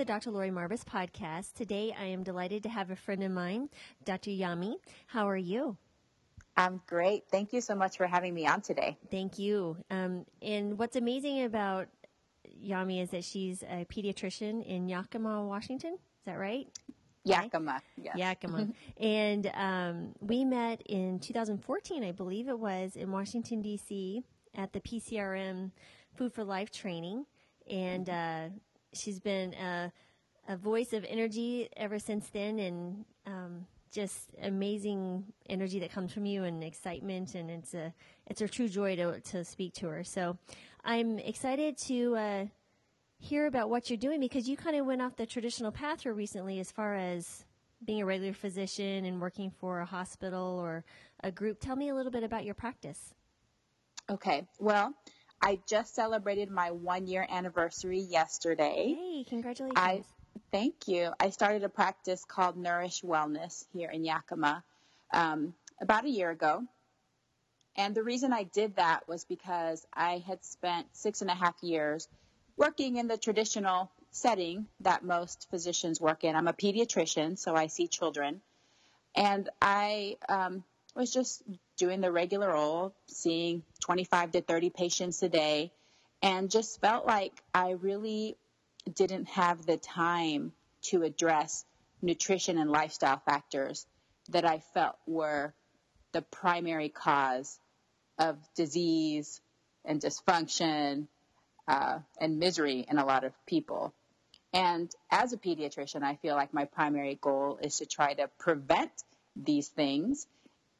the Dr. Laurie Marbas podcast. Today I am delighted to have a friend of mine, Dr. Yami. How are you? I'm great. Thank you so much for having me on today. Thank you. Um, and what's amazing about Yami is that she's a pediatrician in Yakima, Washington. Is that right? Yakima. Yes. Yakima. and um, we met in 2014, I believe it was, in Washington, D.C. at the PCRM Food for Life training. And uh, she's been a, a, voice of energy ever since then and um, just amazing energy that comes from you and excitement. And it's a, it's a true joy to, to speak to her. So I'm excited to. Uh, hear about what you're doing because you kind of went off the traditional path here recently as far as being a regular physician and working for a hospital or a group. Tell me a little bit about your practice. Okay. Well, I just celebrated my one year anniversary yesterday. Hey, congratulations. I thank you. I started a practice called Nourish Wellness here in Yakima um, about a year ago. And the reason I did that was because I had spent six and a half years working in the traditional setting that most physicians work in. I'm a pediatrician, so I see children. And I um, was just doing the regular old, seeing 25 to 30 patients a day, and just felt like I really didn't have the time to address nutrition and lifestyle factors that I felt were the primary cause of disease and dysfunction uh, and misery in a lot of people. And as a pediatrician, I feel like my primary goal is to try to prevent these things.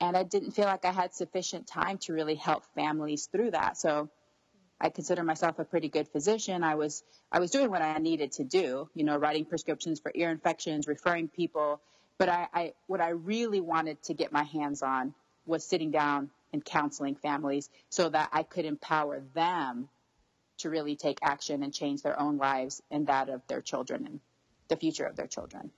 And I didn't feel like I had sufficient time to really help families through that. So I consider myself a pretty good physician. I was I was doing what I needed to do, you know, writing prescriptions for ear infections, referring people. But I, I what I really wanted to get my hands on was sitting down and counseling families so that I could empower them to really take action and change their own lives and that of their children and the future of their children.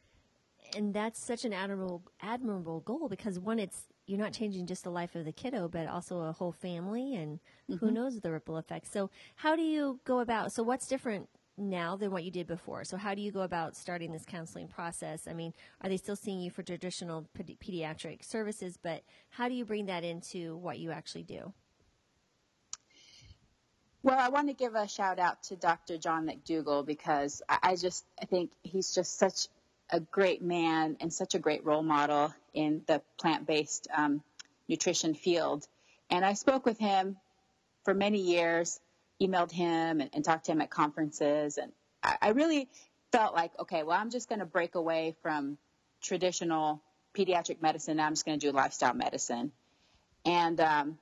And that's such an admirable admirable goal because one, it's you're not changing just the life of the kiddo, but also a whole family, and mm-hmm. who knows the ripple effects. So, how do you go about? So, what's different now than what you did before? So, how do you go about starting this counseling process? I mean, are they still seeing you for traditional pedi- pediatric services, but how do you bring that into what you actually do? Well, I want to give a shout out to Dr. John McDougall because I just I think he's just such a great man and such a great role model in the plant-based um, nutrition field. And I spoke with him for many years, emailed him and, and talked to him at conferences, and I, I really felt like, okay, well, I'm just going to break away from traditional pediatric medicine. I'm just going to do lifestyle medicine. And um,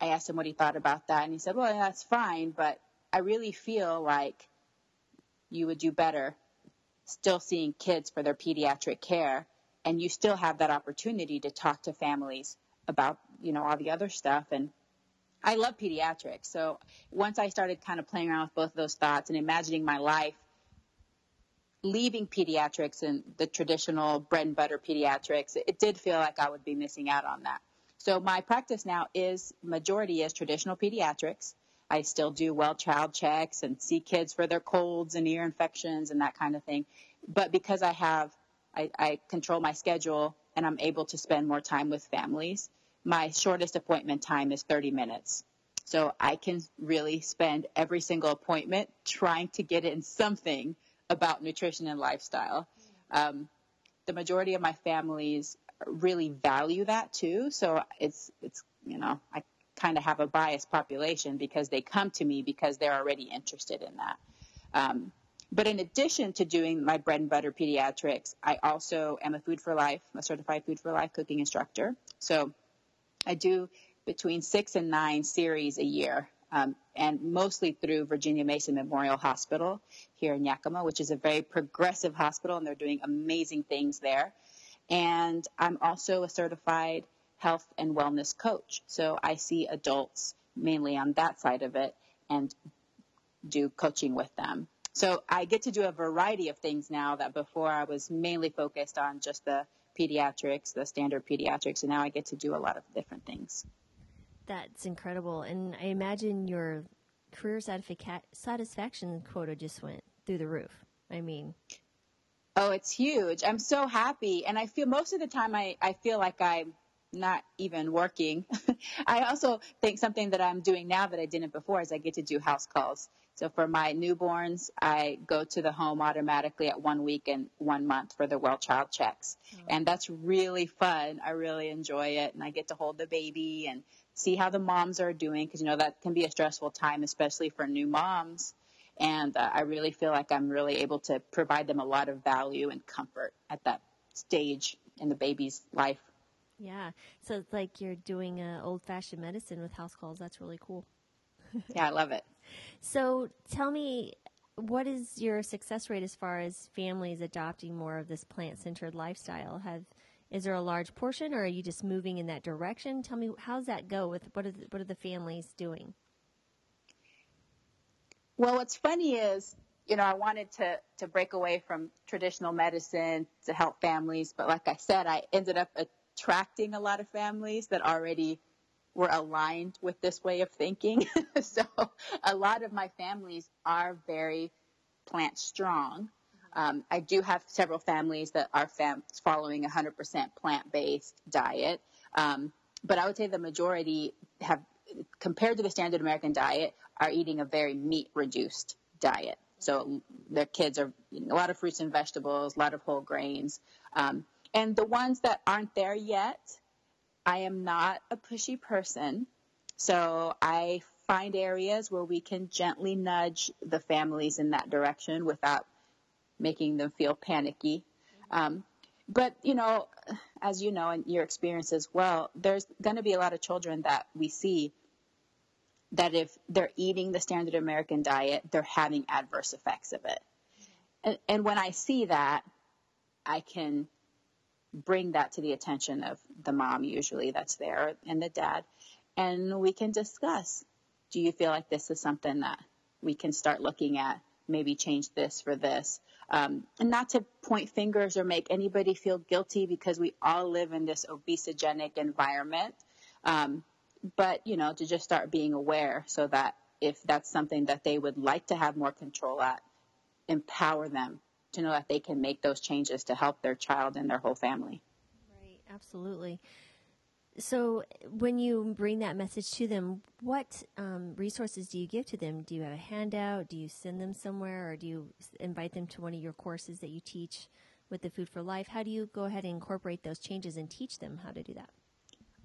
I asked him what he thought about that, and he said, "Well, that's fine, but I really feel like you would do better still seeing kids for their pediatric care, and you still have that opportunity to talk to families about, you know, all the other stuff." And I love pediatrics, so once I started kind of playing around with both of those thoughts and imagining my life leaving pediatrics and the traditional bread and butter pediatrics, it did feel like I would be missing out on that. So my practice now is majority is traditional pediatrics. I still do well child checks and see kids for their colds and ear infections and that kind of thing. But because I have, I, I control my schedule and I'm able to spend more time with families, my shortest appointment time is 30 minutes. So I can really spend every single appointment trying to get in something about nutrition and lifestyle. Um, the majority of my families really value that too. So it's it's you know I kind of have a biased population because they come to me because they're already interested in that. Um, but in addition to doing my bread and butter pediatrics, I also am a Food for Life, a certified Food for Life cooking instructor. So I do between six and nine series a year, um, and mostly through Virginia Mason Memorial Hospital here in Yakima, which is a very progressive hospital, and they're doing amazing things there. And I'm also a certified health and wellness coach. So I see adults mainly on that side of it and do coaching with them. So I get to do a variety of things now that before I was mainly focused on just the pediatrics, the standard pediatrics, and now I get to do a lot of different things. That's incredible. And I imagine your career satisfaction quota just went through the roof. I mean, oh, it's huge. I'm so happy. And I feel most of the time I, I feel like I'm not even working. I also think something that I'm doing now that I didn't before is I get to do house calls. So for my newborns, I go to the home automatically at one week and one month for the well child checks. And that's really fun. I really enjoy it. And I get to hold the baby and see how the moms are doing because, you know, that can be a stressful time, especially for new moms. And uh, I really feel like I'm really able to provide them a lot of value and comfort at that stage in the baby's life. Yeah. So it's like you're doing uh, old fashioned medicine with house calls. That's really cool. yeah, I love it. So tell me, what is your success rate as far as families adopting more of this plant centered lifestyle? Have is there a large portion, or are you just moving in that direction? Tell me, how's that go? With what are the, what are the families doing? Well, what's funny is, you know, I wanted to to break away from traditional medicine to help families, but like I said, I ended up attracting a lot of families that already were aligned with this way of thinking. so a lot of my families are very plant strong. Um, I do have several families that are fam- following 100% plant based diet. Um, but I would say the majority have, compared to the standard American diet, are eating a very meat reduced diet. So their kids are eating a lot of fruits and vegetables, a lot of whole grains. Um, and the ones that aren't there yet, I am not a pushy person. So I find areas where we can gently nudge the families in that direction without making them feel panicky. Um, but, you know, as you know, in your experience as well, there's going to be a lot of children that we see that if they're eating the standard American diet, they're having adverse effects of it. And, and when I see that, I can bring that to the attention of the mom usually that's there and the dad and we can discuss do you feel like this is something that we can start looking at maybe change this for this? Um, and not to point fingers or make anybody feel guilty because we all live in this obesogenic environment um, but you know to just start being aware so that if that's something that they would like to have more control at empower them to know that they can make those changes to help their child and their whole family. Right, absolutely. So, when you bring that message to them, what um, resources do you give to them? Do you have a handout? Do you send them somewhere, or do you invite them to one of your courses that you teach with the Food for Life? How do you go ahead and incorporate those changes and teach them how to do that?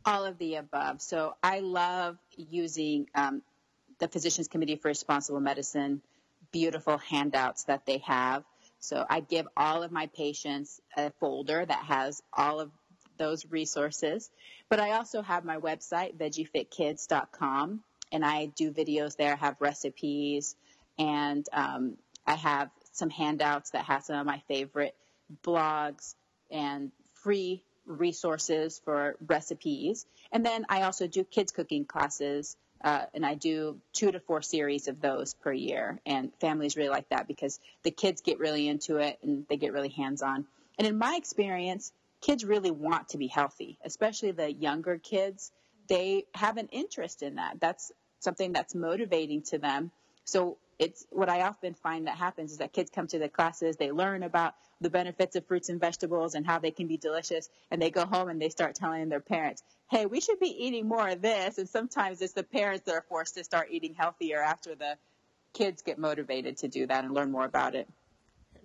All of the above. So, I love using um, the Physicians Committee for Responsible Medicine beautiful handouts that they have so I give all of my patients a folder that has all of those resources. But I also have my website, veggiefitkids.com, and I do videos there, I have recipes, and um, I have some handouts that have some of my favorite blogs and free resources for recipes. And then I also do kids cooking classes uh, and I do two to four series of those per year. And families really like that because the kids get really into it and they get really hands on. And in my experience, kids really want to be healthy, especially the younger kids. They have an interest in that. That's something that's motivating to them. So it's what I often find that happens is that kids come to the classes, they learn about the benefits of fruits and vegetables and how they can be delicious, and they go home and they start telling their parents, hey, we should be eating more of this. And sometimes it's the parents that are forced to start eating healthier after the kids get motivated to do that and learn more about it.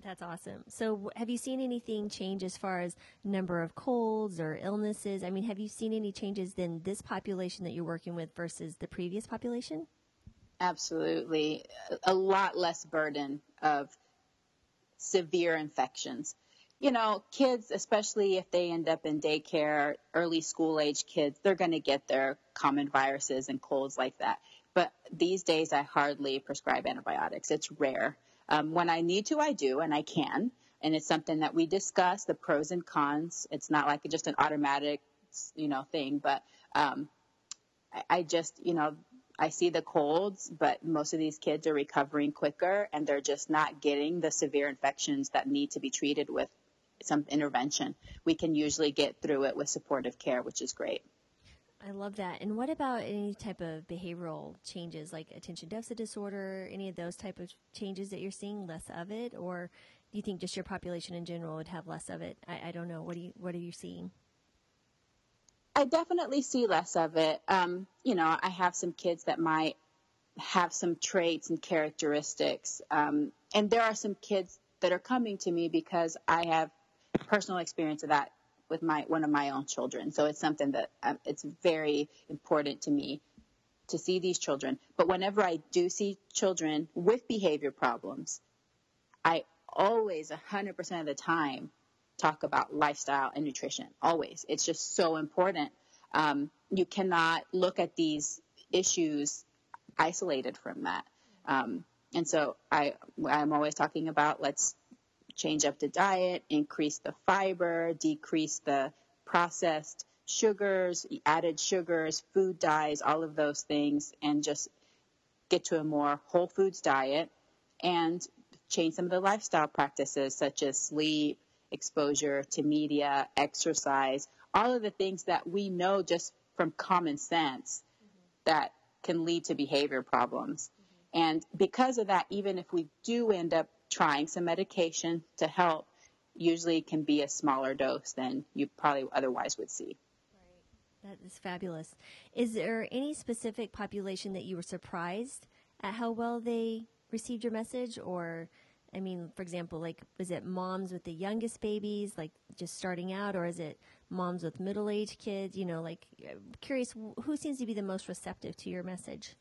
That's awesome. So, have you seen anything change as far as number of colds or illnesses? I mean, have you seen any changes in this population that you're working with versus the previous population? Absolutely. A lot less burden of severe infections. You know, kids, especially if they end up in daycare, early school age kids, they're going to get their common viruses and colds like that. But these days, I hardly prescribe antibiotics. It's rare. Um, when I need to, I do, and I can. And it's something that we discuss the pros and cons. It's not like just an automatic, you know, thing. But um, I, I just, you know, I see the colds, but most of these kids are recovering quicker and they're just not getting the severe infections that need to be treated with some intervention. We can usually get through it with supportive care, which is great. I love that. And what about any type of behavioral changes like attention deficit disorder, any of those type of changes that you're seeing less of it or do you think just your population in general would have less of it? I, I don't know. What do you what are you seeing? I definitely see less of it. Um, you know, I have some kids that might have some traits and characteristics. Um, and there are some kids that are coming to me because I have personal experience of that with my one of my own children. So it's something that um, it's very important to me to see these children. But whenever I do see children with behavior problems, I always 100% of the time talk about lifestyle and nutrition. Always. It's just so important. Um, you cannot look at these issues isolated from that. Um, and so I, I'm always talking about let's change up the diet, increase the fiber, decrease the processed sugars, added sugars, food dyes, all of those things, and just get to a more whole foods diet and change some of the lifestyle practices such as sleep, exposure to media, exercise, all of the things that we know just from common sense mm-hmm. that can lead to behavior problems. Mm-hmm. And because of that, even if we do end up trying some medication to help, usually it can be a smaller dose than you probably otherwise would see. That is fabulous. Is there any specific population that you were surprised at how well they received your message or I mean, for example, like, is it moms with the youngest babies, like just starting out, or is it moms with middle aged kids? You know, like, curious, who seems to be the most receptive to your message?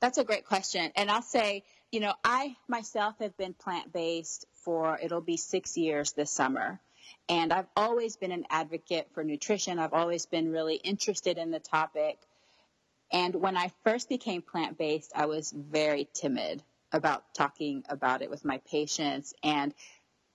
That's a great question. And I'll say, you know, I myself have been plant based for, it'll be six years this summer. And I've always been an advocate for nutrition. I've always been really interested in the topic. And when I first became plant based, I was very timid about talking about it with my patients. And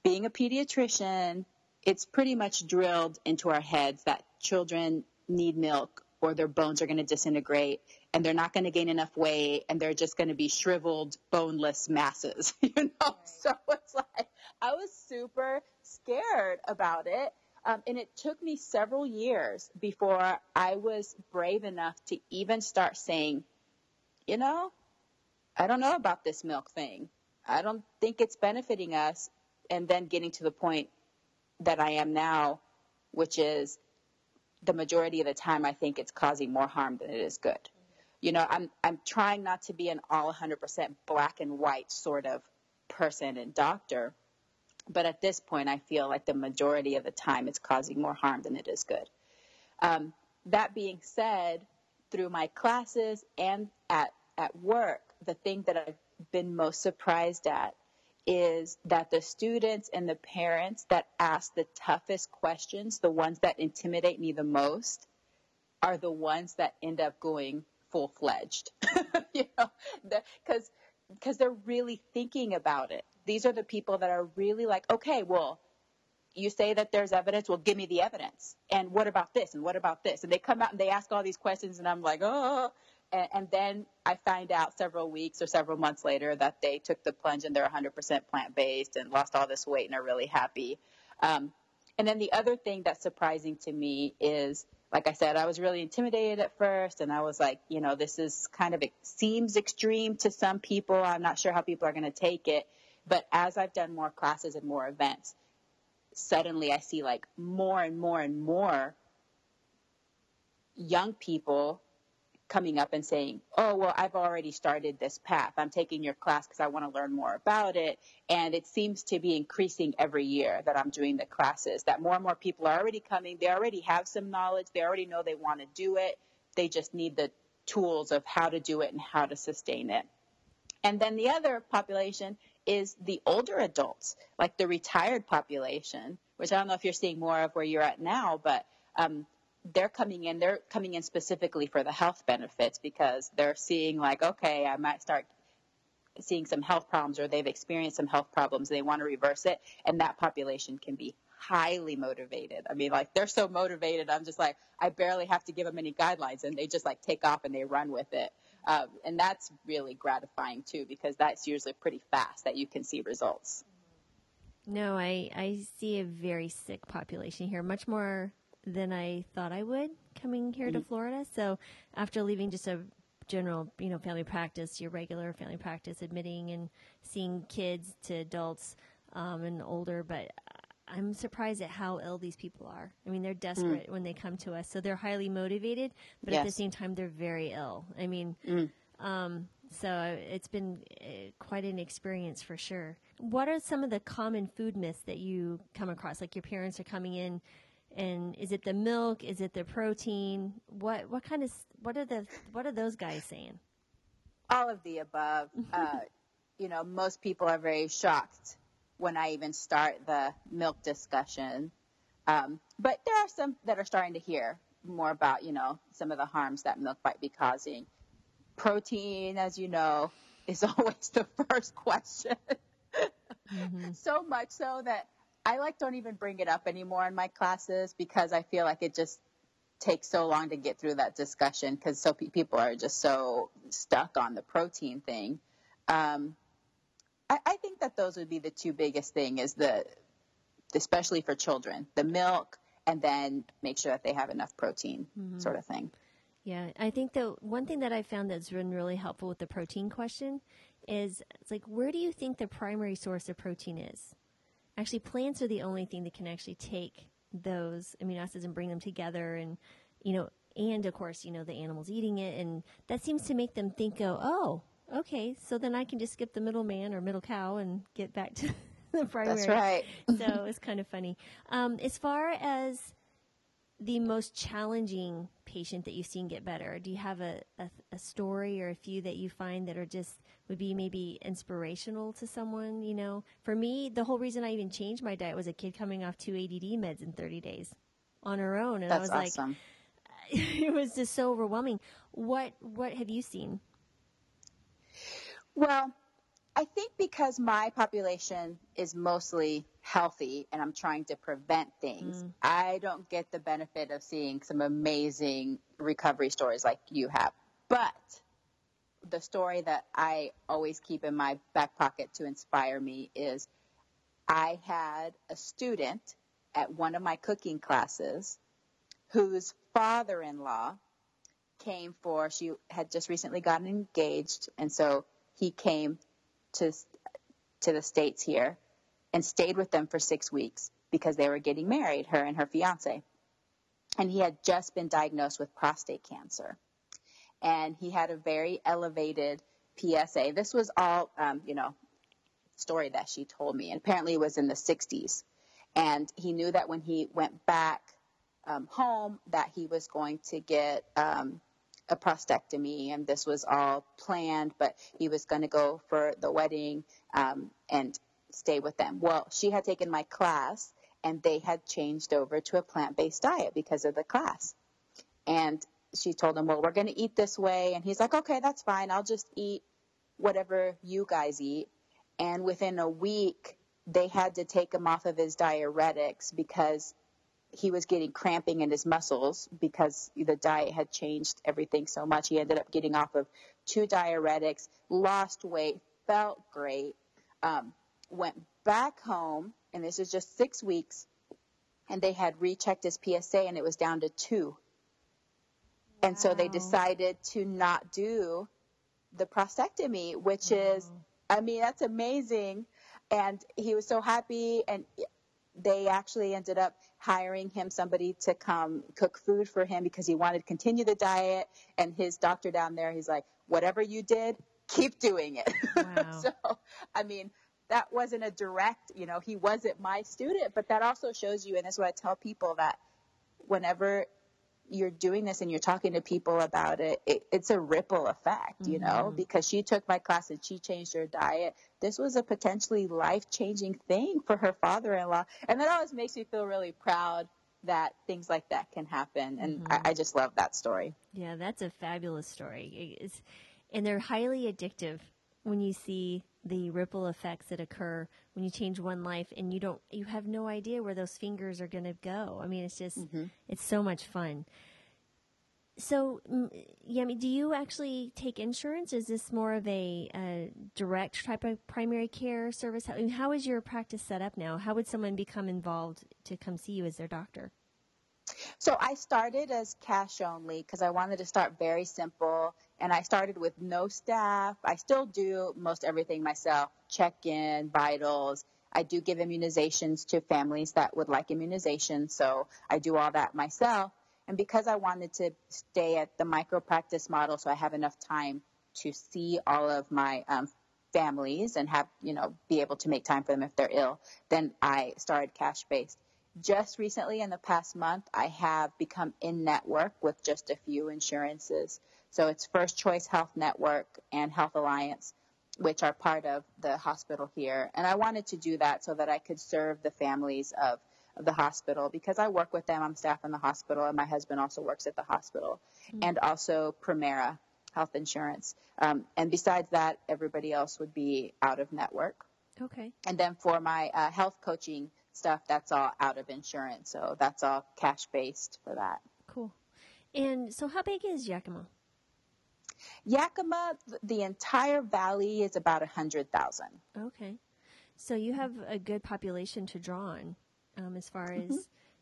being a pediatrician, it's pretty much drilled into our heads that children need milk or their bones are going to disintegrate and they're not going to gain enough weight and they're just going to be shriveled, boneless masses, you know? So it's like, I was super scared about it. Um, and it took me several years before I was brave enough to even start saying, you know, I don't know about this milk thing. I don't think it's benefiting us. And then getting to the point that I am now, which is the majority of the time, I think it's causing more harm than it is good. You know, I'm, I'm trying not to be an all 100% black and white sort of person and doctor. But at this point, I feel like the majority of the time it's causing more harm than it is good. Um, that being said, through my classes and at, at work, the thing that I've been most surprised at is that the students and the parents that ask the toughest questions, the ones that intimidate me the most, are the ones that end up going full fledged. you know, because because they're really thinking about it. These are the people that are really like, okay, well, you say that there's evidence. Well, give me the evidence. And what about this? And what about this? And they come out and they ask all these questions, and I'm like, oh, and, and then I find out several weeks or several months later that they took the plunge and they're 100% plant based and lost all this weight and are really happy. Um, and then the other thing that's surprising to me is, like I said, I was really intimidated at first, and I was like, you know, this is kind of it seems extreme to some people. I'm not sure how people are going to take it, but as I've done more classes and more events, suddenly I see like more and more and more young people coming up and saying, Oh, well, I've already started this path. I'm taking your class because I want to learn more about it. And it seems to be increasing every year that I'm doing the classes, that more and more people are already coming. They already have some knowledge. They already know they want to do it. They just need the tools of how to do it and how to sustain it. And then the other population is the older adults, like the retired population, which I don't know if you're seeing more of where you're at now, but um, they're coming in, they're coming in specifically for the health benefits because they're seeing like, okay, I might start seeing some health problems or they've experienced some health problems they want to reverse it. And that population can be highly motivated. I mean, like they're so motivated. I'm just like, I barely have to give them any guidelines and they just like take off and they run with it. Um, and that's really gratifying too, because that's usually pretty fast that you can see results. No, I, I see a very sick population here, much more than I thought I would coming here Mm-hmm. to Florida. So after leaving just a general, you know, family practice, your regular family practice, admitting and seeing kids to adults um, and older, but I'm surprised at how ill these people are. I mean, they're desperate when they come to us, so they're highly motivated, but at the Mm. Yes. Mm. same time, they're very ill. I mean, um, so it's been uh, quite an experience for sure. What are some of the common food myths that you come across? Like your parents are coming in, and is it the milk? Is it the protein? What what kind of what are the what are those guys saying? all of the above. Uh, you know, most people are very shocked when I even start the milk discussion. Um, but there are some that are starting to hear more about, you know, some of the harms that milk might be causing. Protein, as you know, is always the first question. So much so that I like don't even bring it up anymore in my classes because I feel like it just takes so long to get through that discussion because so pe- people are just so stuck on the protein thing. Um, I, I think that those would be the two biggest thing is the, especially for children, the milk, and then make sure that they have enough protein, sort of thing. Yeah, I think the one thing that I found that's been really helpful with the protein question is it's like where do you think the primary source of protein is? Actually, plants are the only thing that can actually take those amino acids and bring them together, and you know, and of course, you know, the animals eating it, and that seems to make them think, go, oh, okay, so then I can just skip the middleman or middle cow and get back to the primary. That's right. so it's kind of funny. Um, as far as the most challenging patient that you've seen get better? Do you have a, a, a story or a few that you find that are just would be maybe inspirational to someone? You know, for me, the whole reason I even changed my diet was a kid coming off two ADD meds in 30 days on her own, and I was awesome. like, it was just so overwhelming. What what have you seen? Well, I think because my population is mostly healthy and I'm trying to prevent things, mm. I don't get the benefit of seeing some amazing recovery stories like you have. But the story that I always keep in my back pocket to inspire me is I had a student at one of my cooking classes whose father in law came for, she had just recently gotten engaged, and so he came to to the states here and stayed with them for six weeks because they were getting married, her and her fiance. And he had just been diagnosed with prostate cancer, and he had a very elevated PSA. This was all, um, you know, story that she told me, and apparently it was in the 60s. And he knew that when he went back um, home, that he was going to get um, a prostatectomy, and this was all planned, but he was going to go for the wedding um, and stay with them. Well, she had taken my class, and they had changed over to a plant based diet because of the class. And she told him, Well, we're going to eat this way. And he's like, Okay, that's fine. I'll just eat whatever you guys eat. And within a week, they had to take him off of his diuretics because he was getting cramping in his muscles because the diet had changed everything so much. He ended up getting off of two diuretics, lost weight, felt great, um, went back home, and this is just six weeks, and they had rechecked his PSA and it was down to two. And so they decided to not do the prostatectomy, which is, I mean, that's amazing. And he was so happy, and they actually ended up hiring him somebody to come cook food for him because he wanted to continue the diet. And his doctor down there, he's like, whatever you did, keep doing it. Wow. so, I mean, that wasn't a direct, you know, he wasn't my student, but that also shows you, and that's what I tell people that whenever you're doing this and you're talking to people about it, it it's a ripple effect, you know, mm-hmm. because she took my class and she changed her diet. This was a potentially life changing thing for her father in law. And that always makes me feel really proud that things like that can happen. And I, mm-hmm. I just love that story. Yeah, that's a fabulous story. It's, and they're highly addictive when you see the ripple effects that occur when you change one life and you don't you have no idea where those fingers are going to go. I mean, it's just it's so much fun. So, Yami, do you actually take insurance? Is this more of a, uh direct type of primary care service? How, I mean, how is your practice set up now? How would someone become involved to come see you as their doctor? So I started as cash only because I wanted to start very simple. And I started with no staff. I still do most everything myself check in, vitals. I do give immunizations to families that would like immunization. So I do all that myself. And because I wanted to stay at the micro practice model, so I have enough time to see all of my um, families and have, you know, be able to make time for them if they're ill, then I started cash based. Just recently, in the past month, I have become in network with just a few insurances. So it's First Choice Health Network and Health Alliance, which are part of the hospital here. And I wanted to do that so that I could serve the families of, of the hospital because I work with them. I'm staff in the hospital, and my husband also works at the hospital, mm-hmm. and also Premera Health Insurance. Um, and besides that, everybody else would be out of network. Okay. And then for my uh, health coaching stuff, that's all out of insurance. So that's all cash based for that. Cool. And so, how big is Yakima? Yakima, the entire valley is about a hundred thousand. Okay, so you have a good population to draw on, um, as far as mm-hmm.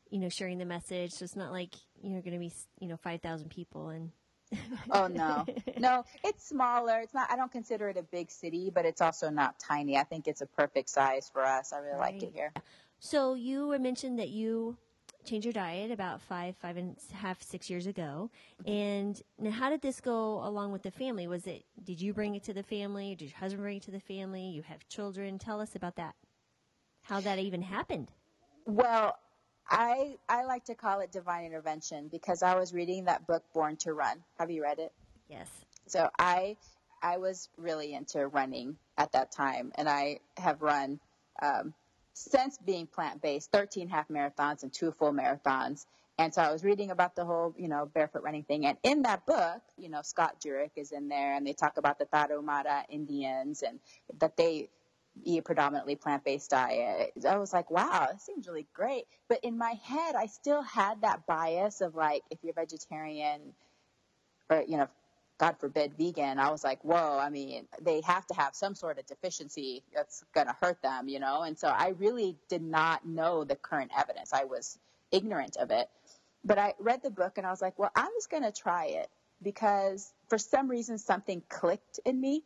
you know, sharing the message. So it's not like you're going to be, you know, five thousand people and. oh no, no, it's smaller. It's not. I don't consider it a big city, but it's also not tiny. I think it's a perfect size for us. I really right. like it here. So you were mentioned that you changed your diet about five, five and a half, six years ago. And now, how did this go along with the family? Was it? Did you bring it to the family? Did your husband bring it to the family? You have children. Tell us about that. How that even happened? Well, I I like to call it divine intervention because I was reading that book Born to Run. Have you read it? Yes. So I I was really into running at that time, and I have run um, since being plant based, 13 half marathons and two full marathons. And so I was reading about the whole, you know, barefoot running thing. And in that book, you know, Scott Jurek is in there and they talk about the Tarahumara Indians and that they eat a predominantly plant based diet. I was like, wow, that seems really great. But in my head, I still had that bias of like, if you're vegetarian or, you know, God forbid, vegan, I was like, whoa, I mean, they have to have some sort of deficiency that's going to hurt them, you know? And so I really did not know the current evidence. I was ignorant of it. But I read the book and I was like, well, I'm just going to try it because for some reason something clicked in me.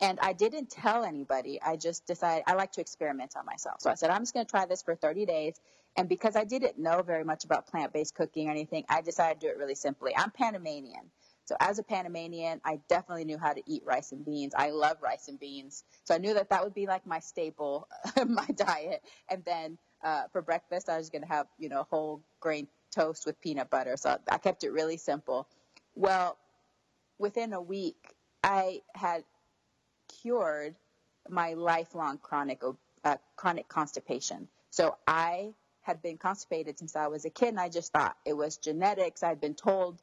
And I didn't tell anybody. I just decided I like to experiment on myself. So I said, I'm just going to try this for 30 days. And because I didn't know very much about plant based cooking or anything, I decided to do it really simply. I'm Panamanian. So as a Panamanian, I definitely knew how to eat rice and beans. I love rice and beans. So I knew that that would be like my staple, my diet. And then uh, for breakfast, I was going to have, you know, whole grain toast with peanut butter. So I kept it really simple. Well, within a week, I had cured my lifelong chronic uh, chronic constipation. So I had been constipated since I was a kid, and I just thought it was genetics. I'd been told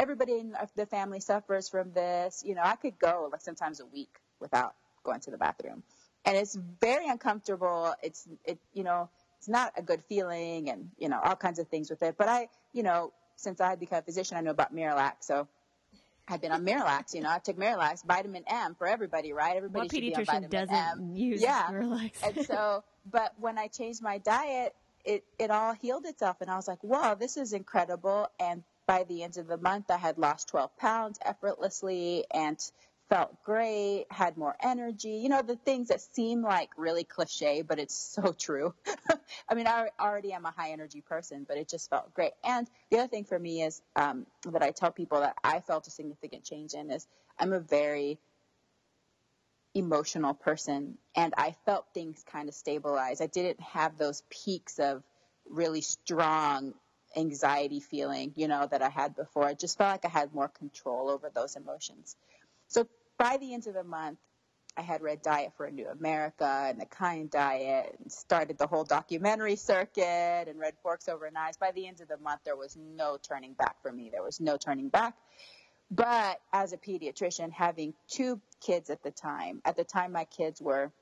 everybody in the family suffers from this. You know, I could go like sometimes a week without going to the bathroom. And it's very uncomfortable. It's, it, you know, it's not a good feeling and, you know, all kinds of things with it. But I, you know, since I had become a physician, I know about Miralax. So I've been on Miralax, you know, I took Miralax, vitamin M for everybody, right? Everybody what should be on vitamin doesn't M. use yeah. Miralax? and so, but when I changed my diet, it, it all healed itself. And I was like, wow, this is incredible. And by the end of the month, I had lost 12 pounds effortlessly and felt great, had more energy. You know, the things that seem like really cliche, but it's so true. I mean, I already am a high energy person, but it just felt great. And the other thing for me is um, that I tell people that I felt a significant change in is I'm a very emotional person and I felt things kind of stabilize. I didn't have those peaks of really strong anxiety feeling, you know, that I had before. I just felt like I had more control over those emotions. So by the end of the month, I had read Diet for a New America and the Kind Diet and started the whole documentary circuit and read Forks Over Knives. By the end of the month, there was no turning back for me. There was no turning back. But as a pediatrician, having two kids at the time, at the time my kids were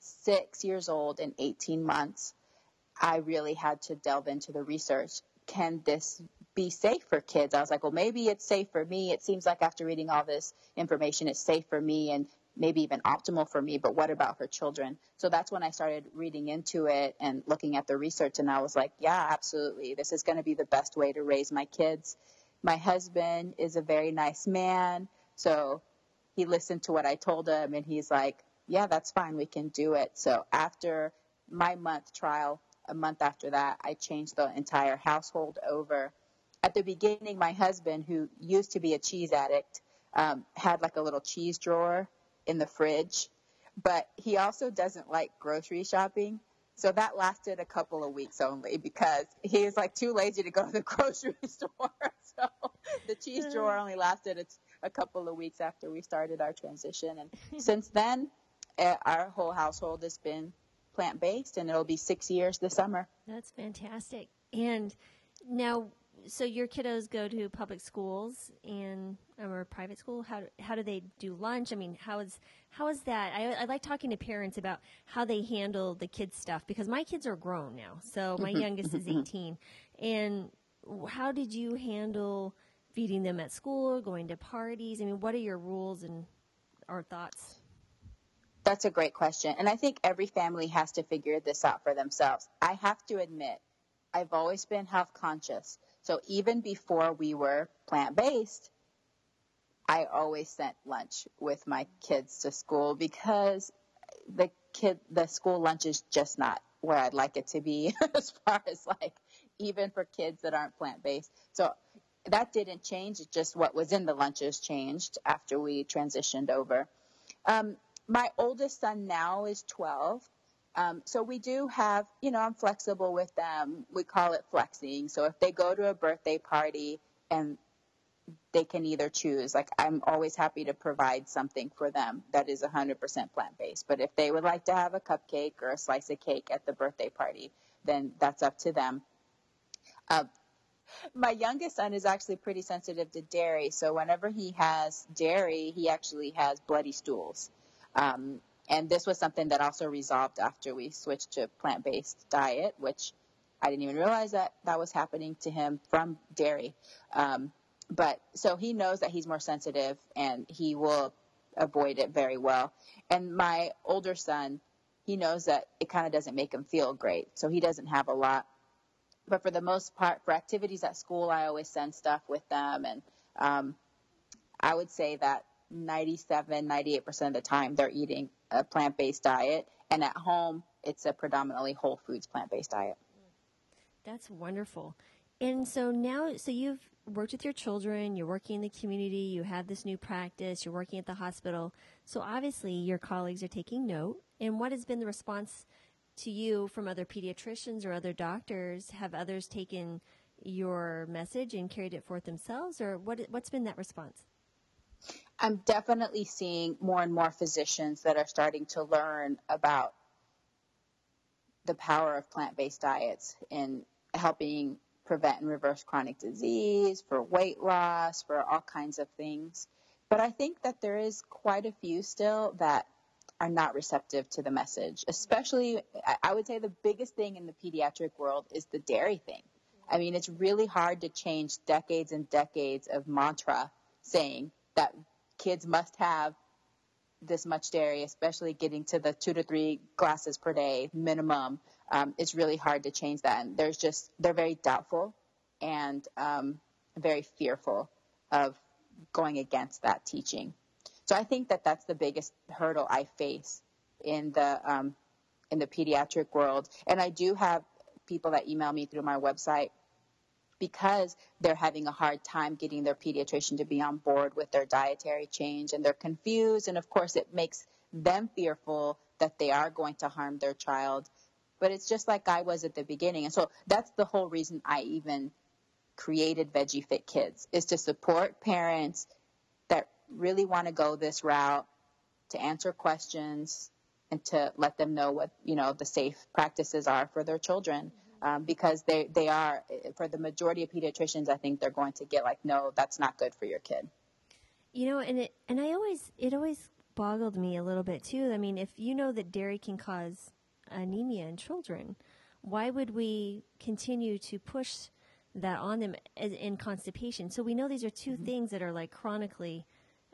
six years old and 18 months, I really had to delve into the research. Can this be safe for kids? I was like, well, maybe it's safe for me. It seems like after reading all this information, it's safe for me. And maybe even optimal for me, but what about her children? So that's when I started reading into it and looking at the research. And I was like, yeah, absolutely. This is going to be the best way to raise my kids. My husband is a very nice man. So he listened to what I told him and he's like, yeah, that's fine. We can do it. So after my month trial, a month after that, I changed the entire household over. At the beginning, my husband, who used to be a cheese addict, um, had like a little cheese drawer in the fridge, but he also doesn't like grocery shopping. So that lasted a couple of weeks only because he was like too lazy to go to the grocery store. So the cheese drawer only lasted a, a couple of weeks after we started our transition. And since then, uh, our whole household has been plant based and it'll be six years this summer. That's fantastic. And now so your kiddos go to public schools and or private school. How how do they do lunch? I mean, how is how is that? I, I like talking to parents about how they handle the kids stuff because my kids are grown now. So my mm-hmm. youngest is mm-hmm. 18, and how did you handle feeding them at school, going to parties? I mean, what are your rules and or thoughts? That's a great question, and I think every family has to figure this out for themselves. I have to admit, I've always been health conscious. So even before we were plant based, I always sent lunch with my kids to school because the kid the school lunch is just not where I'd like it to be as far as like even for kids that aren't plant based. So that didn't change. It's just what was in the lunches changed after we transitioned over. Um, my oldest son now is 12 um, so we do have, you know, I'm flexible with them. We call it flexing. So if they go to a birthday party and they can either choose, like I'm always happy to provide something for them that is 100% plant based. But if they would like to have a cupcake or a slice of cake at the birthday party, then that's up to them. Uh, my youngest son is actually pretty sensitive to dairy. So whenever he has dairy, he actually has bloody stools. Um, and this was something that also resolved after we switched to plant-based diet, which I didn't even realize that that was happening to him from dairy. Um, but so he knows that he's more sensitive and he will avoid it very well. And my older son, he knows that it kind of doesn't make him feel great. So he doesn't have a lot. But for the most part, for activities at school, I always send stuff with them. And um, I would say that 97, 98% of the time they're eating a plant based diet. And at home, it's a predominantly whole foods plant based diet. That's wonderful. And so now, so you've worked with your children, you're working in the community, you have this new practice, you're working at the hospital. So obviously, your colleagues are taking note. And what has been the response to you from other pediatricians or other doctors? Have others taken your message and carried it forth themselves, or what, what's been that response? I'm definitely seeing more and more physicians that are starting to learn about the power of plant based diets in helping prevent and reverse chronic disease, for weight loss, for all kinds of things. But I think that there is quite a few still that are not receptive to the message, especially, I would say the biggest thing in the pediatric world is the dairy thing. I mean, it's really hard to change decades and decades of mantra saying that kids must have this much dairy, especially getting to the two to three glasses per day minimum. Um, it's really hard to change that. And there's just, they're very doubtful and um, very fearful of going against that teaching. So I think that that's the biggest hurdle I face in the um, in the pediatric world. And I do have people that email me through my website because they're having a hard time getting their pediatrician to be on board with their dietary change and they're confused. And of course, it makes them fearful that they are going to harm their child. But it's just like I was at the beginning. And so that's the whole reason I even created Veggie Fit Kids is to support parents that really want to go this route, to answer questions, and to let them know what, you know, the safe practices are for their children um, because they they are for the majority of pediatricians. I think they're going to get like, no, that's not good for your kid. You know, and it and I always it always boggled me a little bit too. I mean, if you know that dairy can cause anemia in children, why would we continue to push that on them in constipation? So we know these are 2 mm-hmm. things that are like chronically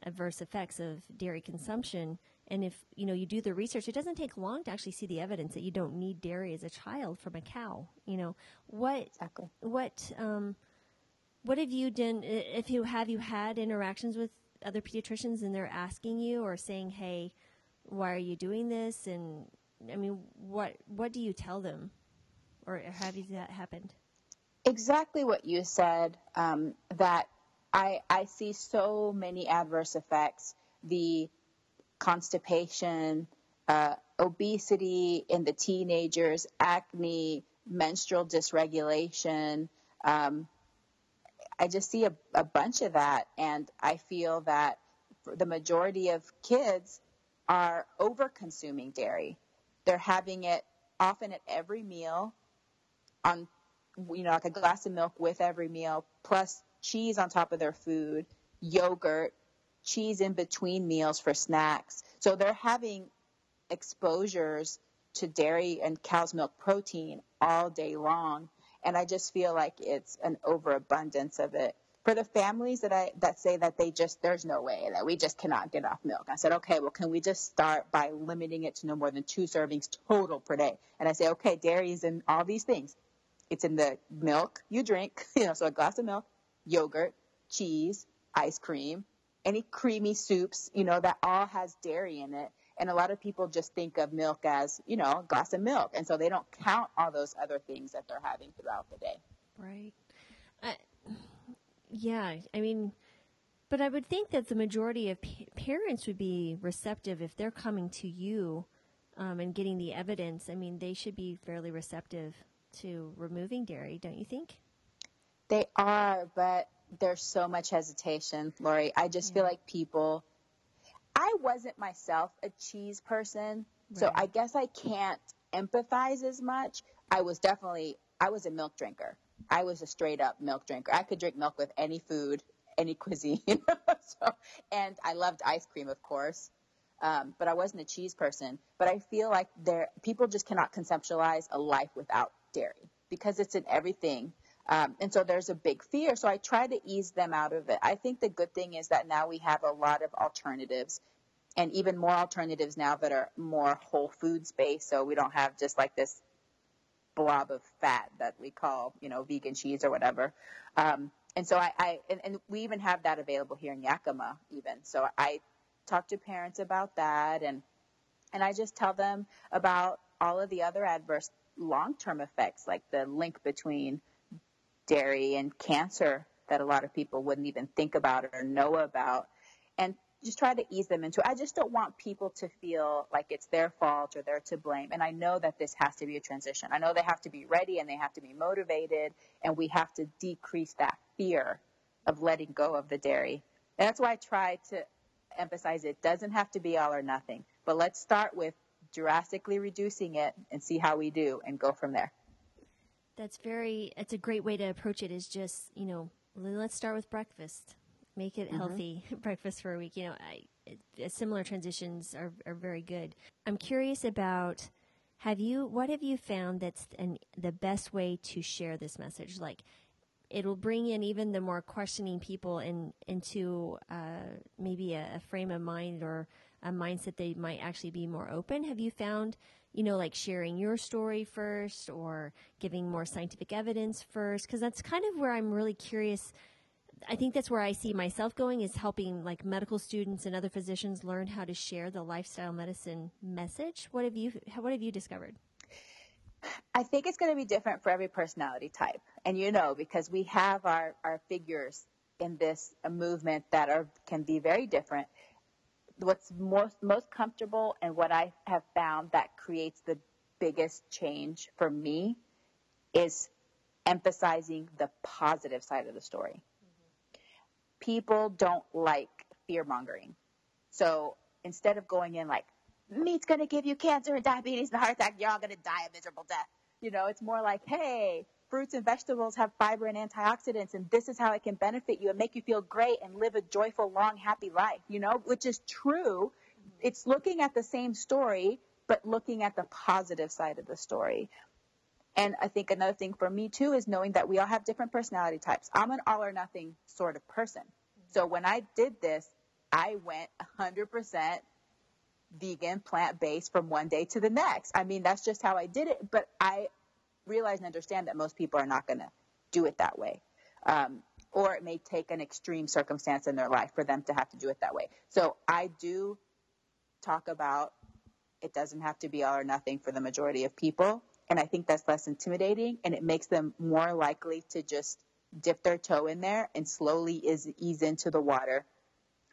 adverse effects of dairy consumption. And if you know you do the research, it doesn't take long to actually see the evidence that you don't need dairy as a child from a cow. You know what? Exactly. What? Um, what have you done? If you have you had interactions with other pediatricians and they're asking you or saying, "Hey, why are you doing this?" And I mean, what what do you tell them, or have you that happened? Exactly what you said. Um, that I I see so many adverse effects. The constipation, uh, obesity in the teenagers, acne, menstrual dysregulation. Um, I just see a, a bunch of that, and I feel that the majority of kids are over consuming dairy. They're having it often at every meal, on you know like a glass of milk with every meal, plus cheese on top of their food, yogurt, cheese in between meals for snacks. So they're having exposures to dairy and cow's milk protein all day long. And I just feel like it's an overabundance of it. For the families that I that say that they just there's no way that we just cannot get off milk. I said, okay, well, can we just start by limiting it to no more than two servings total per day? And I say, okay, dairy is in all these things. It's in the milk you drink, you know, so a glass of milk, yogurt, cheese, ice cream, any creamy soups, you know, that all has dairy in it. And a lot of people just think of milk as, you know, a glass of milk. And so they don't count all those other things that they're having throughout the day. Right. Uh, yeah. I mean, but I would think that the majority of pa- parents would be receptive if they're coming to you um, and getting the evidence. I mean, they should be fairly receptive to removing dairy, don't you think? They are, but there's so much hesitation, Laurie. I just yeah. feel like people. I wasn't myself a cheese person, right. so I guess I can't empathize as much. I was definitely I was a milk drinker. I was a straight up milk drinker. I could drink milk with any food, any cuisine. so, and I loved ice cream, of course. Um, but I wasn't a cheese person. But I feel like there people just cannot conceptualize a life without dairy because it's in everything. Um, and so there's a big fear. So I try to ease them out of it. I think the good thing is that now we have a lot of alternatives and even more alternatives now that are more whole foods based. So we don't have just like this blob of fat that we call, you know, vegan cheese or whatever. Um, and so I, I and, and, we even have that available here in Yakima even. So I talk to parents about that and, and I just tell them about all of the other adverse long-term effects, like the link between dairy and cancer that a lot of people wouldn't even think about or know about and just try to ease them into it. I just don't want people to feel like it's their fault or they're to blame. And I know that this has to be a transition. I know they have to be ready and they have to be motivated and we have to decrease that fear of letting go of the dairy. And that's why I try to emphasize it doesn't have to be all or nothing. But let's start with drastically reducing it and see how we do and go from there. That's very, it's a great way to approach it is just, you know, let's start with breakfast. Make it mm-hmm. healthy breakfast for a week. You know, I, it, similar transitions are, are very good. I'm curious about have you, what have you found that's an, the best way to share this message? Like, it'll bring in even the more questioning people in, into uh, maybe a, a frame of mind or a mindset they might actually be more open. Have you found you know, like sharing your story first or giving more scientific evidence first? Because that's kind of where I'm really curious. I think that's where I see myself going is helping like medical students and other physicians learn how to share the lifestyle medicine message. What have you what have you discovered? I think it's going to be different for every personality type. And you know, because we have our, our figures in this uh, movement that are can be very different what's most most comfortable and what I have found that creates the biggest change for me is emphasizing the positive side of the story. Mm-hmm. People don't like fear mongering. So instead of going in like, meat's going to give you cancer and diabetes and heart attack, you're all going to die a miserable death. You know, it's more like, hey, fruits and vegetables have fiber and antioxidants and this is how it can benefit you and make you feel great and live a joyful, long, happy life, you know, which is true. It's looking at the same story, but looking at the positive side of the story. And I think another thing for me too is knowing that we all have different personality types. I'm an all or nothing sort of person. So when I did this, I went 100% vegan, plant based from one day to the next. I mean, that's just how I did it. But I realize and understand that most people are not going to do it that way. Um, or it may take an extreme circumstance in their life for them to have to do it that way. So I do talk about it doesn't have to be all or nothing for the majority of people. And I think that's less intimidating and it makes them more likely to just dip their toe in there and slowly is, ease into the water.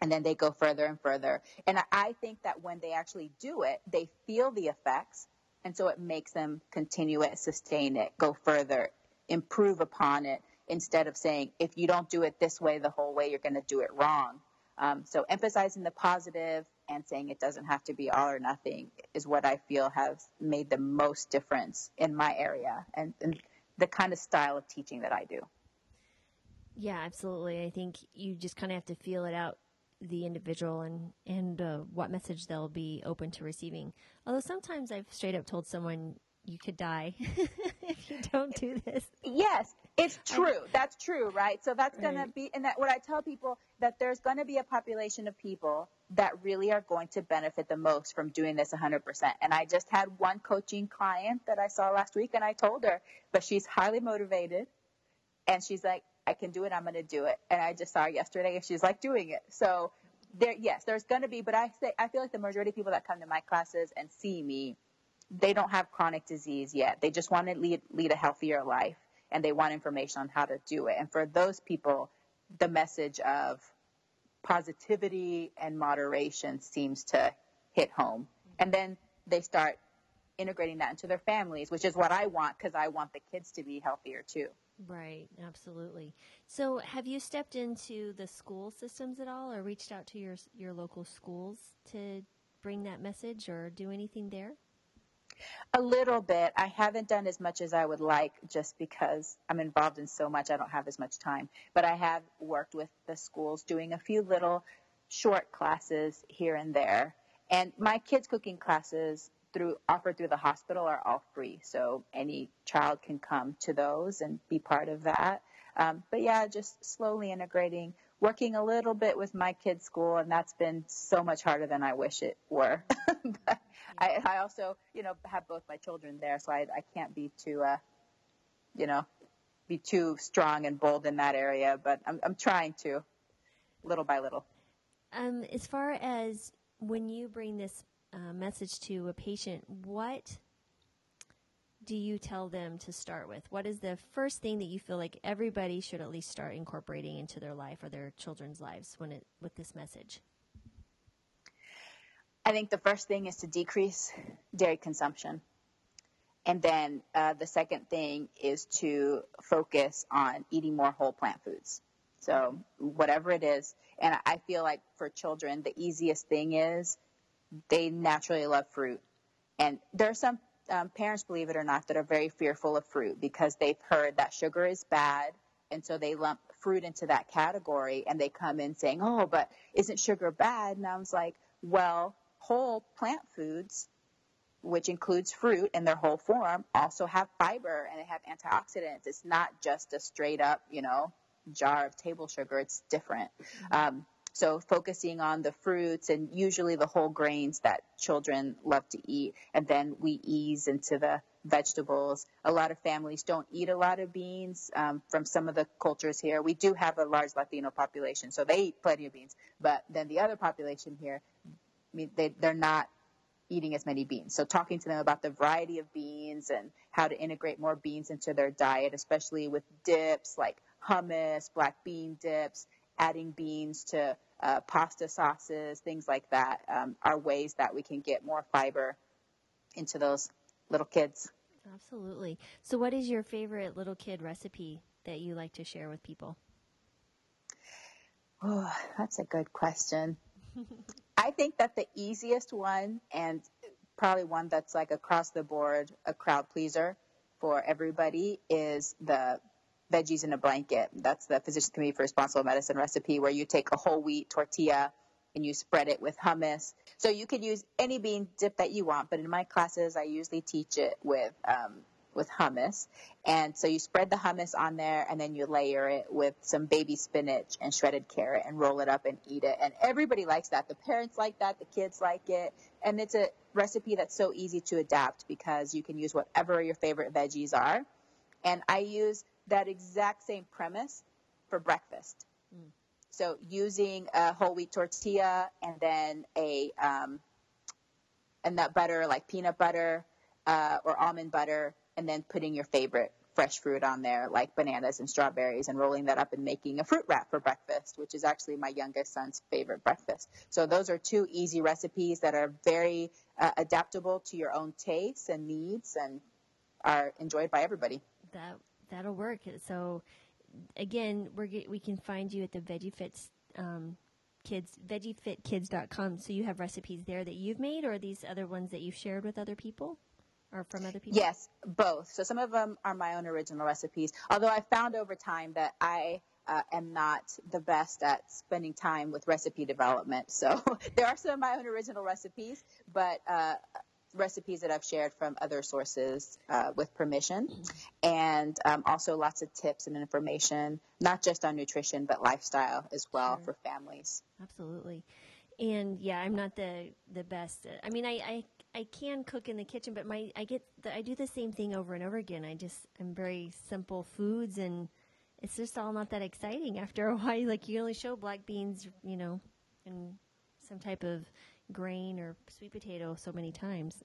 And then they go further and further. And I think that when they actually do it, they feel the effects. And so it makes them continue it, sustain it, go further, improve upon it instead of saying, if you don't do it this way the whole way, you're going to do it wrong. Um, so emphasizing the positive and saying it doesn't have to be all or nothing is what I feel has made the most difference in my area and, and the kind of style of teaching that I do. Yeah, absolutely. I think you just kind of have to feel it out the individual and and uh, what message they'll be open to receiving. Although sometimes I've straight up told someone you could die if you don't do this. Yes, it's true. That's true, right? So that's right. going to be, and that what I tell people that there's going to be a population of people that really are going to benefit the most from doing this 100%. And I just had one coaching client that I saw last week, and I told her, but she's highly motivated, and she's like, I can do it. I'm going to do it. And I just saw her yesterday, and she's like doing it. So there, yes, there's going to be, but I say I feel like the majority of people that come to my classes and see me, they don't have chronic disease yet. They just want to lead lead a healthier life and they want information on how to do it. And for those people, the message of positivity and moderation seems to hit home. And then they start integrating that into their families, which is what I want because I want the kids to be healthier too. Right, absolutely. So, have you stepped into the school systems at all, or reached out to your your local schools to bring that message, or do anything there? A little bit. I haven't done as much as I would like just because I'm involved in so much. I don't have as much time. But I have worked with the schools doing a few little short classes here and there. And my kids cooking classes through offered through the hospital are all free. So any child can come to those and be part of that. Um, but yeah, just slowly integrating, working a little bit with my kids' school, and that's been so much harder than I wish it were. but I, I also, you know, have both my children there, so I, I can't be too, uh, you know, be too strong and bold in that area. But I'm, I'm trying to, little by little. Um, as far as when you bring this message to a patient, what do you tell them to start with? What is the first thing that you feel like everybody should at least start incorporating into their life or their children's lives when it with this message? I think the first thing is to decrease dairy consumption. And then uh, the second thing is to focus on eating more whole plant foods. So whatever it is, and I feel like for children, the easiest thing is they naturally love fruit. And there are some um, parents, believe it or not, that are very fearful of fruit because they've heard that sugar is bad. And so they lump fruit into that category and they come in saying, oh, but isn't sugar bad? And I was like, well, whole plant foods, which includes fruit in their whole form, also have fiber and they have antioxidants. It's not just a straight up, you know, jar of table sugar. It's different. Um, so focusing on the fruits and usually the whole grains that children love to eat. And then we ease into the vegetables. A lot of families don't eat a lot of beans um, from some of the cultures here. We do have a large Latino population, so they eat plenty of beans. But then the other population here, mean, they, they're not eating as many beans. So talking to them about the variety of beans and how to integrate more beans into their diet, especially with dips like hummus, black bean dips, adding beans to uh, pasta sauces, things like that, um, are ways that we can get more fiber into those little kids. Absolutely. So, what is your favorite little kid recipe that you like to share with people? Oh, that's a good question. I think that the easiest one, and probably one that's like across the board a crowd pleaser for everybody, is the veggies in a blanket. That's the Physicians Committee for Responsible Medicine recipe where you take a whole wheat tortilla and you spread it with hummus. So you could use any bean dip that you want, but in my classes, I usually teach it with um, with hummus. And so you spread the hummus on there and then you layer it with some baby spinach and shredded carrot and roll it up and eat it. And everybody likes that. The parents like that. The kids like it. And it's a recipe that's so easy to adapt because you can use whatever your favorite veggies are. And I use that exact same premise for breakfast. Mm. So using a whole wheat tortilla and then a, um, a nut butter like peanut butter uh, or almond butter and then putting your favorite fresh fruit on there, like bananas and strawberries, and rolling that up and making a fruit wrap for breakfast, which is actually my youngest son's favorite breakfast. So those are two easy recipes that are very uh, adaptable to your own tastes and needs, and are enjoyed by everybody. That that'll work. So again, we're get, we can find you at the VeggieFits. Um, kids veggiefitkids.com so you have recipes there that you've made or these other ones that you've shared with other people or from other people? Yes, both. So some of them are my own original recipes. Although I found over time that I uh, am not the best at spending time with recipe development. So there are some of my own original recipes, but uh, recipes that I've shared from other sources uh, with permission, and um, also lots of tips and information, not just on nutrition but lifestyle as well sure. for families. Absolutely. And yeah, I'm not the the best. I mean, I, I I can cook in the kitchen, but my I get the, I do the same thing over and over again. I just I'm very simple foods, and it's just all not that exciting after a while. Like you only show black beans, you know, and some type of grain or sweet potato so many times.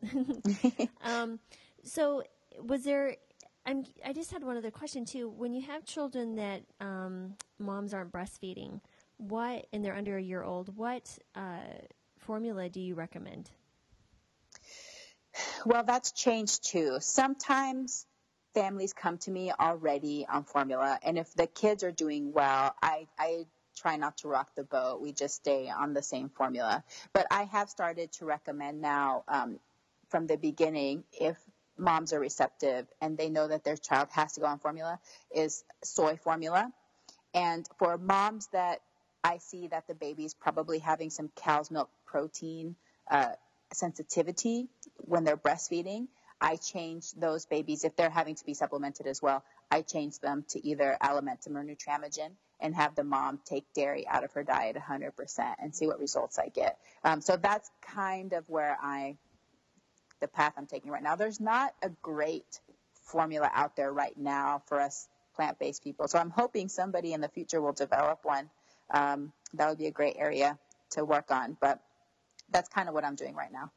um, so was there? I'm, I just had one other question too. When you have children that um, moms aren't breastfeeding, what and they're under a year old, what uh, formula do you recommend? Well, that's changed too. Sometimes families come to me already on formula, and if the kids are doing well, I, I try not to rock the boat. We just stay on the same formula. But I have started to recommend now um, from the beginning if moms are receptive and they know that their child has to go on formula is soy formula. And for moms that I see that the baby's probably having some cow's milk protein uh, sensitivity when they're breastfeeding, I change those babies, if they're having to be supplemented as well, I change them to either Alimentum or Nutramigen and have the mom take dairy out of her diet 100% and see what results I get. Um, so that's kind of where I, the path I'm taking right now. There's not a great formula out there right now for us plant-based people. So I'm hoping somebody in the future will develop one. Um, that would be a great area to work on. But that's kind of what I'm doing right now.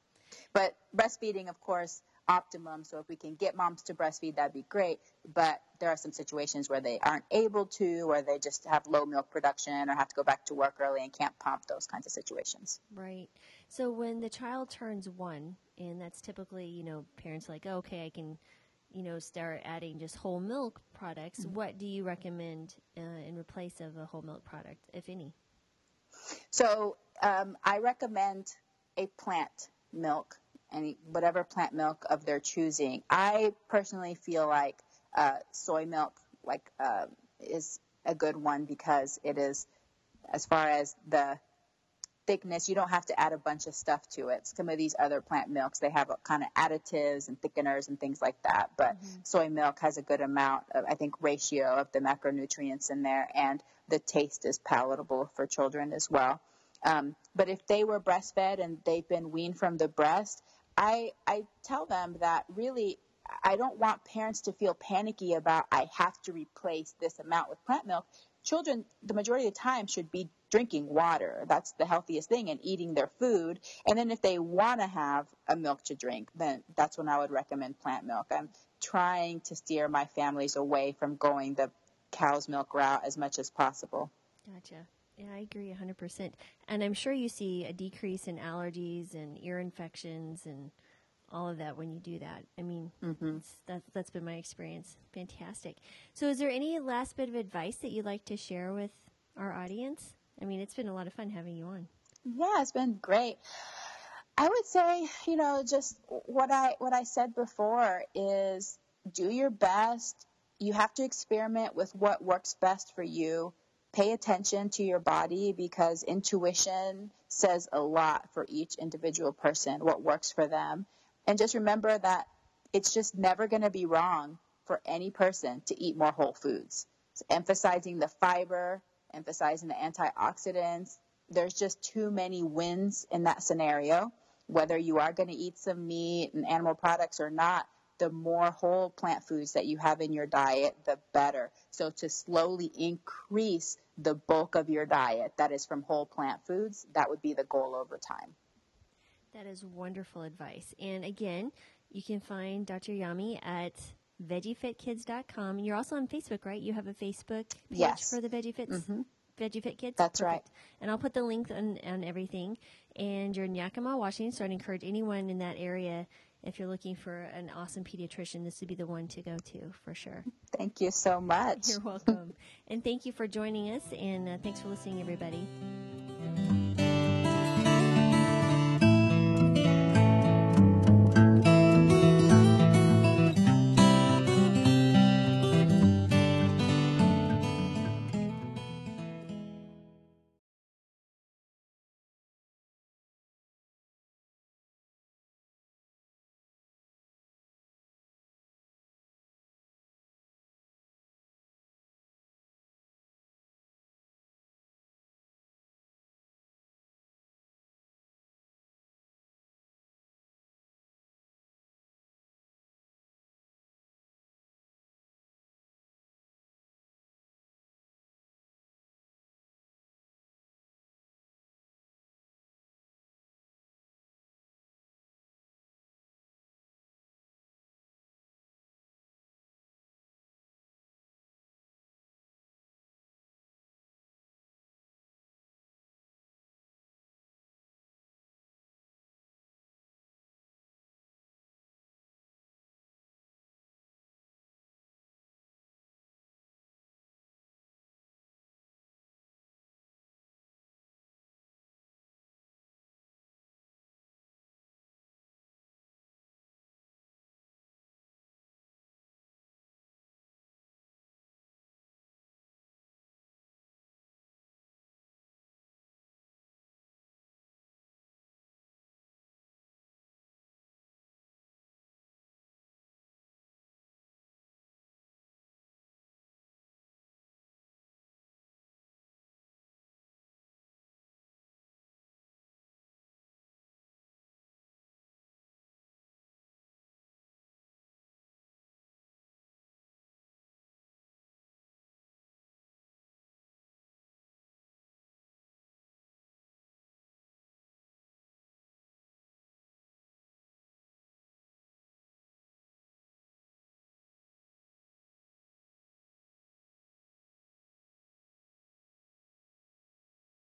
But breastfeeding, of course, optimum. So if we can get moms to breastfeed, that'd be great. But there are some situations where they aren't able to, or they just have low milk production, or have to go back to work early and can't pump. Those kinds of situations. Right. So when the child turns one, and that's typically, you know, parents like, oh, okay, I can, you know, start adding just whole milk products. Mm-hmm. What do you recommend uh, in replace of a whole milk product, if any? So um, I recommend a plant milk, any whatever plant milk of their choosing. I personally feel like uh, soy milk like uh, is a good one because it is as far as the thickness, you don't have to add a bunch of stuff to it. Some of these other plant milks, they have kind of additives and thickeners and things like that. But mm-hmm. soy milk has a good amount of, I think, ratio of the macronutrients in there, and the taste is palatable for children as well. Um, but if they were breastfed and they've been weaned from the breast, I, I tell them that really I don't want parents to feel panicky about I have to replace this amount with plant milk. Children, the majority of the time, should be drinking water. That's the healthiest thing, and eating their food. And then if they want to have a milk to drink, then that's when I would recommend plant milk. I'm trying to steer my families away from going the cow's milk route as much as possible. Gotcha. Yeah, I agree 100%. And I'm sure you see a decrease in allergies and ear infections and all of that when you do that. I mean, mm-hmm. that, that's been my experience. Fantastic. So, is there any last bit of advice that you'd like to share with our audience? I mean, it's been a lot of fun having you on. Yeah, it's been great. I would say, you know, just what I what I said before is do your best. You have to experiment with what works best for you pay attention to your body because intuition says a lot for each individual person, what works for them. And just remember that it's just never going to be wrong for any person to eat more whole foods. So emphasizing the fiber, emphasizing the antioxidants. There's just too many wins in that scenario. Whether you are going to eat some meat and animal products or not, the more whole plant foods that you have in your diet, the better. So to slowly increase the bulk of your diet that is from whole plant foods, that would be the goal over time. That is wonderful advice. And again, you can find Dr. Yami at veggiefitkids.com. You're also on Facebook, right? You have a Facebook page yes. for the VeggieFits? Mm-hmm. VeggieFit Kids? That's Perfect. right. And I'll put the link on, on everything. And you're in Yakima, Washington, so I'd encourage anyone in that area if you're looking for an awesome pediatrician, this would be the one to go to for sure. Thank you so much. You're welcome. and thank you for joining us, and uh, thanks for listening, everybody.